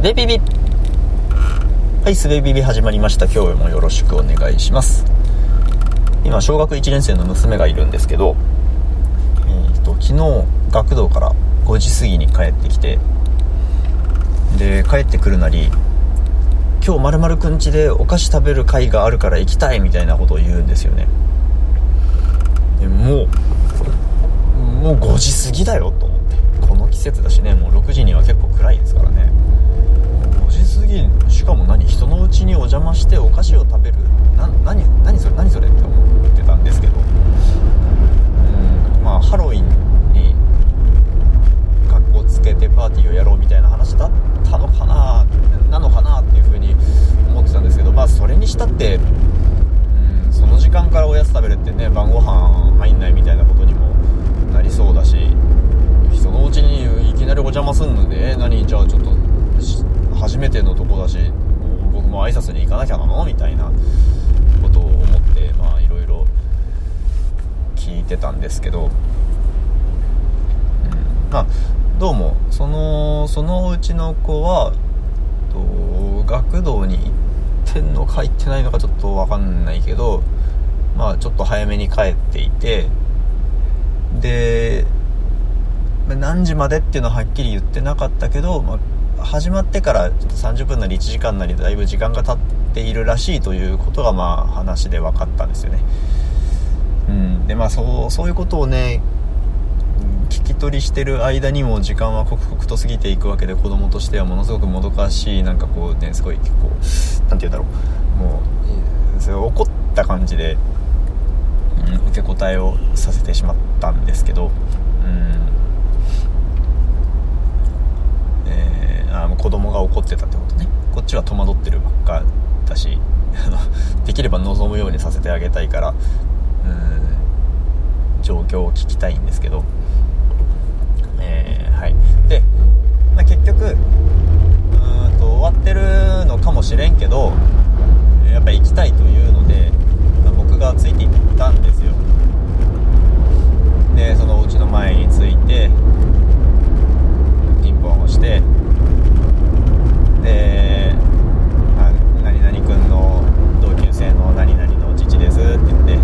すべビビ。はいすべビビ始まりました。今日もよろしくお願いします。今小学1年生の娘がいるんですけど、えーと、昨日学童から5時過ぎに帰ってきてで帰ってくるなり今日まるくん家でお菓子食べる会があるから行きたいみたいなことを言うんですよね。でもうもう5時過ぎだよと思って。この季節だしねもう6時には結構暗いですからね。5時過ぎしかも何人のうちにお邪魔してお菓子を食べる。な何何それ何それって思ってたんですけど。うん。まあハロウィンに格好つけてパーティーをやろうみたいな話だったのかななのかなっていうふうに思ってたんですけどまあそれにしたってうんその時間からおやつ食べるってね晩ご飯入んないみたいなことにもなりそうだし人のうちにいきなりお邪魔すんので何じゃあちょっと初めてのとこだし僕も挨拶に行かなきゃなの？みたいなことを思ってまあいろいろ聞いてたんですけど、うん、まあどうもそのそのうちの子はと学童に行ってんのか行ってないのかちょっと分かんないけどまあちょっと早めに帰っていてで何時までっていうのははっきり言ってなかったけど、まあ、始まってから30分なり1時間なりだいぶ時間が経っているらしいということがまあ話で分かったんですよね。うん、でまあそうそういうことをね聞き取りしてる間にも時間は刻々と過ぎていくわけで子供としてはものすごくもどかしいなんかこうねすごい結構何て言うんだろう。もうそれ怒った感じでうん、受け答えをさせてしまったんですけど、うんえー、あもう子供が怒ってたってことね。こっちは戸惑ってるばっかだし できれば望むようにさせてあげたいから、うん、状況を聞きたいんですけど、えー、はい。で、まあ、結局うんと終わってるのかもしれんけどやっぱり行きたいというのでまあ、僕がついていったんですよ。でそのお家の前に着いてピンポンをしてで「何々君の同級生の何々の父です」って言って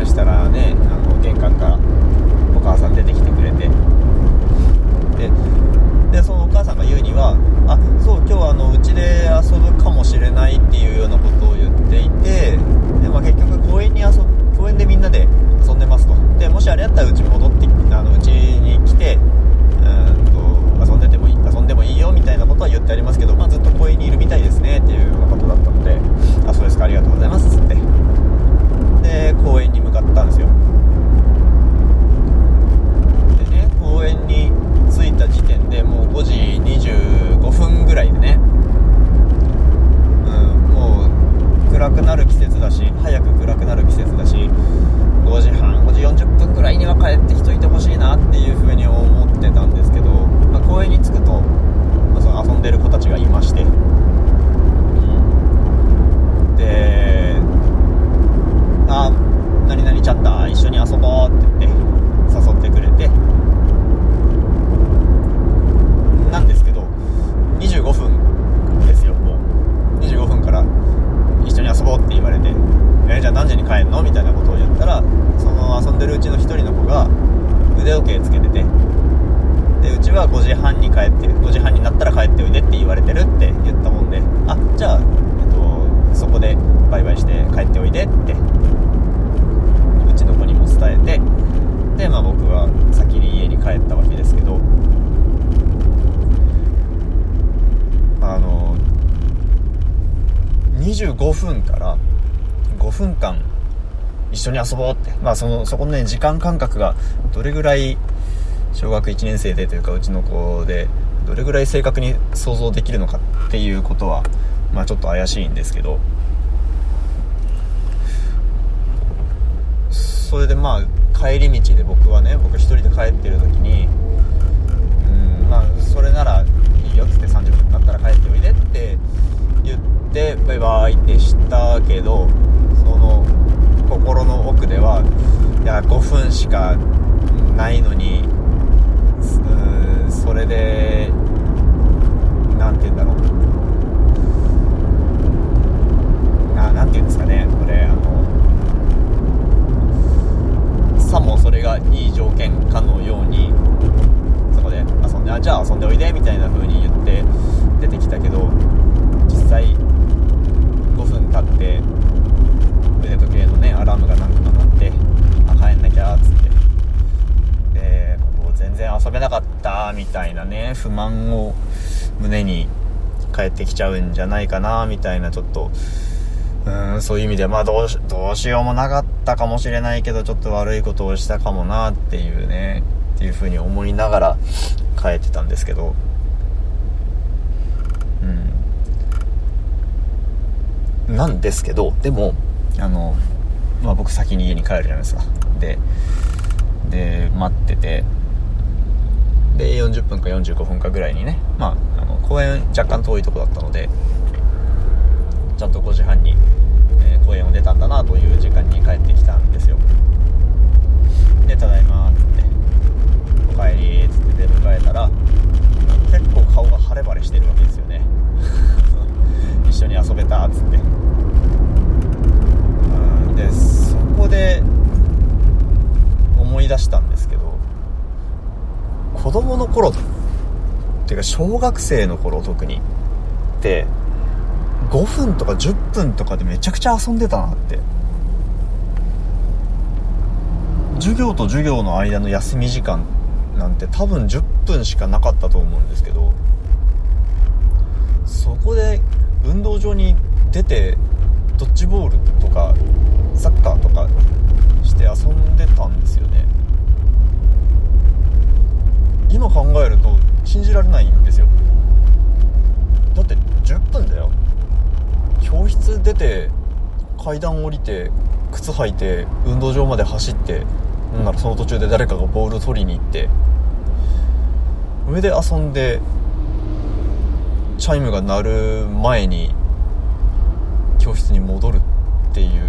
そしたらねあの玄関からお母さん出てきてくれてででそのお母さんが言うには「あそう今日はあのうちで遊ぶかもしれない」っていうようなことを言っていてで、まあ、結局公園に遊公園でみんなで遊んでますとでもしあれやったらうち戻ってあのうちに来てうんと遊んでてもいい遊んでもいいよみたいなことは言ってありますけど、まあ、ずっと公園にいるみたいですねっていうようなことだったのであそうですかありがとうございますっつってで公園に向かったんですよでね公園に着いた時点でもう5時25分ぐらいでね暗くなる季節だし早く暗くなる季節だし5時半5時40分ぐらいには帰ってきといてほしいなっていう風に思ってたんですけど、まあ、公園に着くと、まあ、その遊んでる子たちがいまして、うん、で「あ何々ちゃった一緒に遊ぼう」って言って誘ってくれてなんですけど25分ですよもう25分から一緒に遊ぼうって言われて、えー、じゃあ何時に帰るのみたいなことを言ったらその遊んでるうちの1人の子が腕時計つけててでうちは5時半に帰って5時半になったら帰っておいでって言われてるって言ったもんであじゃあ、えっと、そこでバイバイして帰っておいでってうちの子にも伝えてで、まあ、僕は先に家に帰ったわけですけどあの25分から5分間一緒に遊ぼうって、まあその、そこのね、時間感覚がどれぐらい小学1年生でというかうちの子でどれぐらい正確に想像できるのかっていうことは、まあちょっと怪しいんですけど、それでまあ帰り道で僕はね、僕一人で帰ってる時に、うん、まあそれならいいよっつって30分になったら帰っておいでって言ってバイバイってしたけどその心の奥ではいや5分しかないのにそれで何て言うんだろうあ遊んでおいでみたいな風に言って出てきたけど実際5分経って腕時計のねアラームが何個か鳴ってあ帰んなきゃっつってでここ全然遊べなかったみたいなね不満を胸に帰ってきちゃうんじゃないかなみたいなちょっと。うんそういう意味でまあどうしどうしようもなかったかもしれないけどちょっと悪いことをしたかもなっていうねっていう風に思いながら帰ってたんですけど。うん。なんですけどでもあのまあ僕先に家に帰るじゃないですか。でで待ってて。で40分か45分かぐらいにねまああの公園若干遠いとこだったのでちゃんと5時半に、えー、公園を出たんだなという時間に帰ってきたんですよ。で「ただいま」っつって「おかえり」っつって出迎えたら結構顔が晴れ晴れしてるわけですよね。一緒に遊べたっつってうんでそこで思い出したんですけど子供の頃っていうか小学生の頃特にって5分とか10分とかでめちゃくちゃ遊んでたなって。授業と授業の間の休み時間なんて多分10分しかなかったと思うんですけどそこで運動場に出てドッジボールとかサッカーとかして遊んでたんですよね。今考えると信じられないんですよ。だって10分だよ。教室出て階段降りて靴履いて運動場まで走ってなんならその途中で誰かがボール取りに行って上で遊んでチャイムが鳴る前に教室に戻るっていう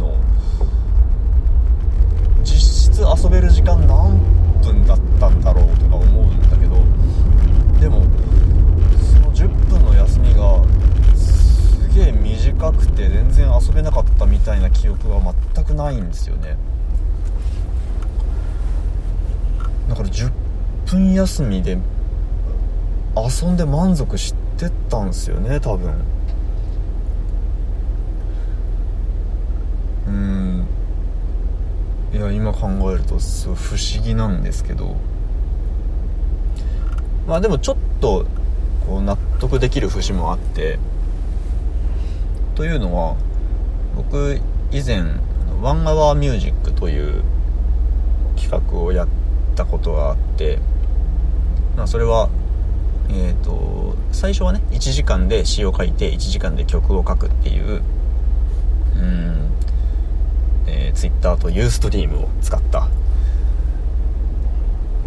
の実質遊べる時間何分分だったんだろうとか思うんだけどでもその10分の休みがすげえ短くて全然遊べなかったみたいな記憶は全くないんですよね。だから10分休みで遊んで満足してったんですよね多分。うん。いや今考えるとすごい不思議なんですけど。まあでもちょっとこう納得できる節もあって。というのは僕以前「ワンアワーミュージック」という企画をやったことがあって、まあ、それはえーと、最初はね1時間で詩を書いて1時間で曲を書くっていう。うん、えー、Twitter と Ustream を使った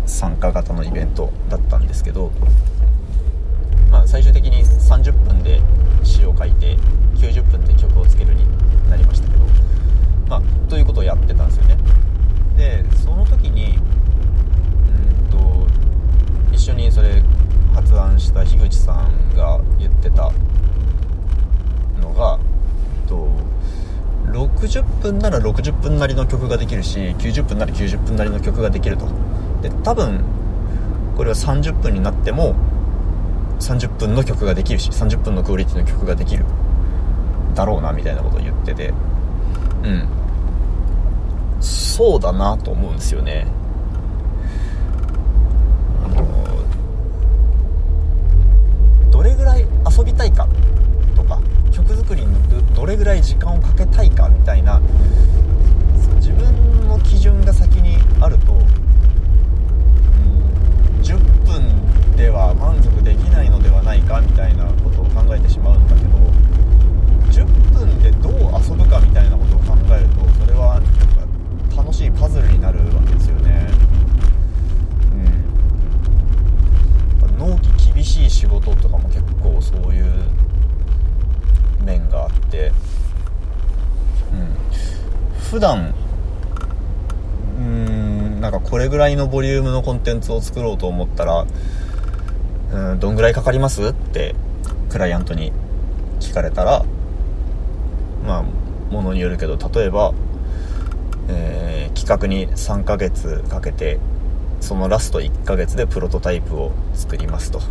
参加型のイベントだったんですけど、まあ、最終的に30分で詩を書いて90分で曲をつけるになりましたけど、まあ、ということをやってたんですよね。でその時にうんと一緒にそれ発案した樋口さんが言ってたのが60分なら60分なりの曲ができるし90分なら90分なりの曲ができると。で多分これは30分になっても30分の曲ができるし30分のクオリティの曲ができるだろうなみたいなことを言ってて。うん。そうだなと思うんですよねどれぐらい遊びたいかとか曲作りにどれぐらい時間をかけたいかみたいな自分の基準が先にあると、うん、10分では満足できないのではないかみたいなことを考えてしまうんだけど10分でどう遊ぶかみたいなことを考えるとそれは楽しいパズルになるわけですよね。うん、納期厳しい仕事とかも結構そういう面があって、うん、普段うんなんかこれぐらいのボリュームのコンテンツを作ろうと思ったらうんどんぐらいかかります？ってクライアントに聞かれたらまあものによるけど例えば、えー、企画に3ヶ月かけてそのラスト1ヶ月でプロトタイプを作りますと。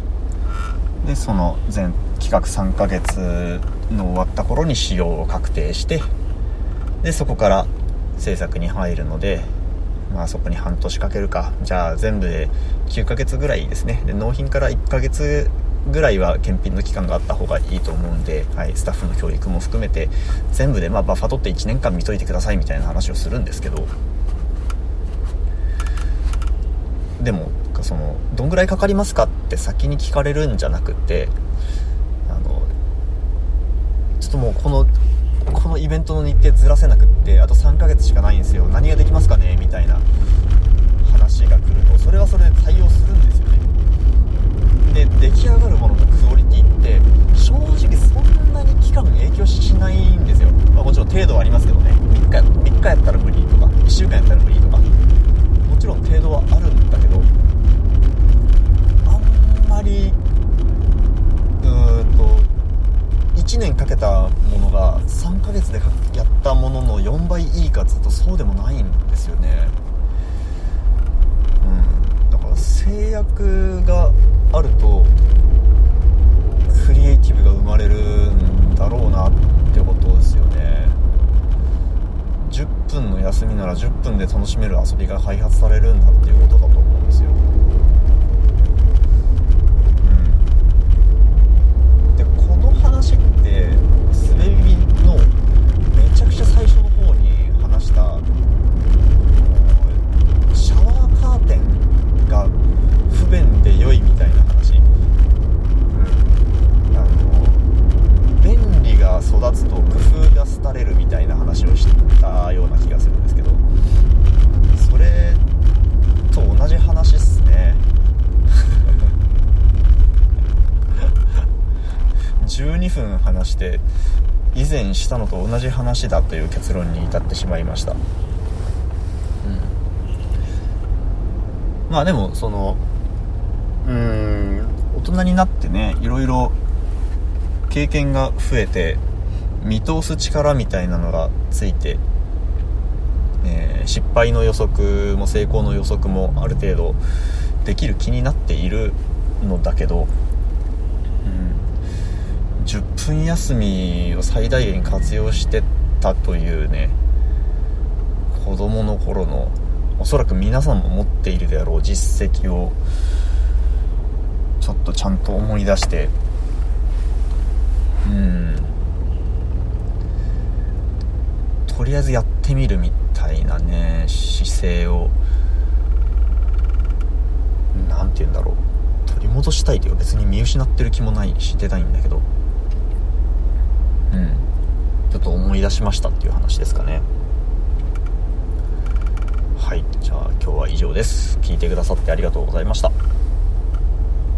でその全企画3ヶ月の終わった頃に仕様を確定してでそこから制作に入るのでまあそこに半年かけるか。じゃあ全部で9ヶ月ぐらいですね。で納品から1ヶ月ぐらいは検品の期間があった方がいいと思うんで、はい、スタッフの教育も含めて全部でまあバッファ取って1年間見といてくださいみたいな話をするんですけど。でもそのどんぐらいかかりますかって先に聞かれるんじゃなくてあのちょっともうこのこのイベントの日程ずらせなくってあと3ヶ月しかないんですよ。何ができますかね？みたいな話が来るとそれはそれで対応するんですよねで出来上がるもののクオリティって正直そんなに期間影響しないんですよ、まあ、もちろん程度はありますけどね3日 ,3 日やったら無理とか1週間やったら無理とかもちろん程度はあるんだけどあんまりうーんと1年かけたものが3ヶ月でやったものの4倍いいかつとそうでもないんですよね。うん。だから制約があるとクリエイティブが生まれるんだろうなってことですよね。10分の休みなら10分で楽しめる遊びが開発されるんだっていうことだと思うんですよ話って滑りのめちゃくちゃ最初の方に話したシャワーカーテンが不便で良いみたいな話、うん、あの便利が育つと工夫が廃れるみたいな話をしたような気がするんですけどそれと同じ話っすね12分話して以前したのと同じ話だという結論に至ってしまいました。うん。まあでもそのうーん大人になってねいろいろ経験が増えて見通す力みたいなのがついて、えー、失敗の予測も成功の予測もある程度できる気になっているのだけど10分休みを最大限活用してたというね子供の頃のおそらく皆さんも持っているであろう実績をちょっとちゃんと思い出してうん。とりあえずやってみるみたいなね姿勢を何て言うんだろう。取り戻したいというか別に見失ってる気もないしてたいんだけど。うん。ちょっと思い出しましたっていう話ですかね。はい。じゃあ今日は以上です。聞いてくださってありがとうございました。